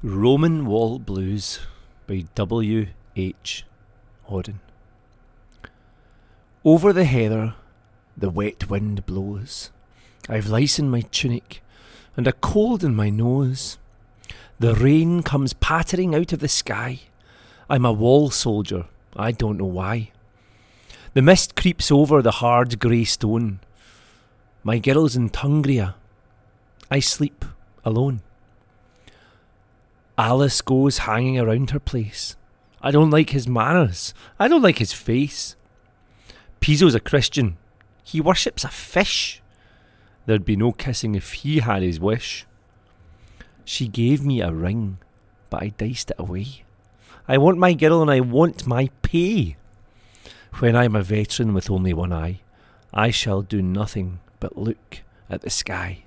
Roman Wall Blues by W. H. Auden. Over the heather, the wet wind blows. I've lice in my tunic and a cold in my nose. The rain comes pattering out of the sky. I'm a wall soldier, I don't know why. The mist creeps over the hard grey stone. My girl's in Tungria. I sleep alone. Aulus goes hanging around her place. I don't like his manners. I don't like his face. Piso's a Christian. He worships a fish. There'd be no kissing if he had his wish. She gave me a ring, but I diced it away. I want my girl and I want my pay. When I'm a veteran with only one eye, I shall do nothing but look at the sky.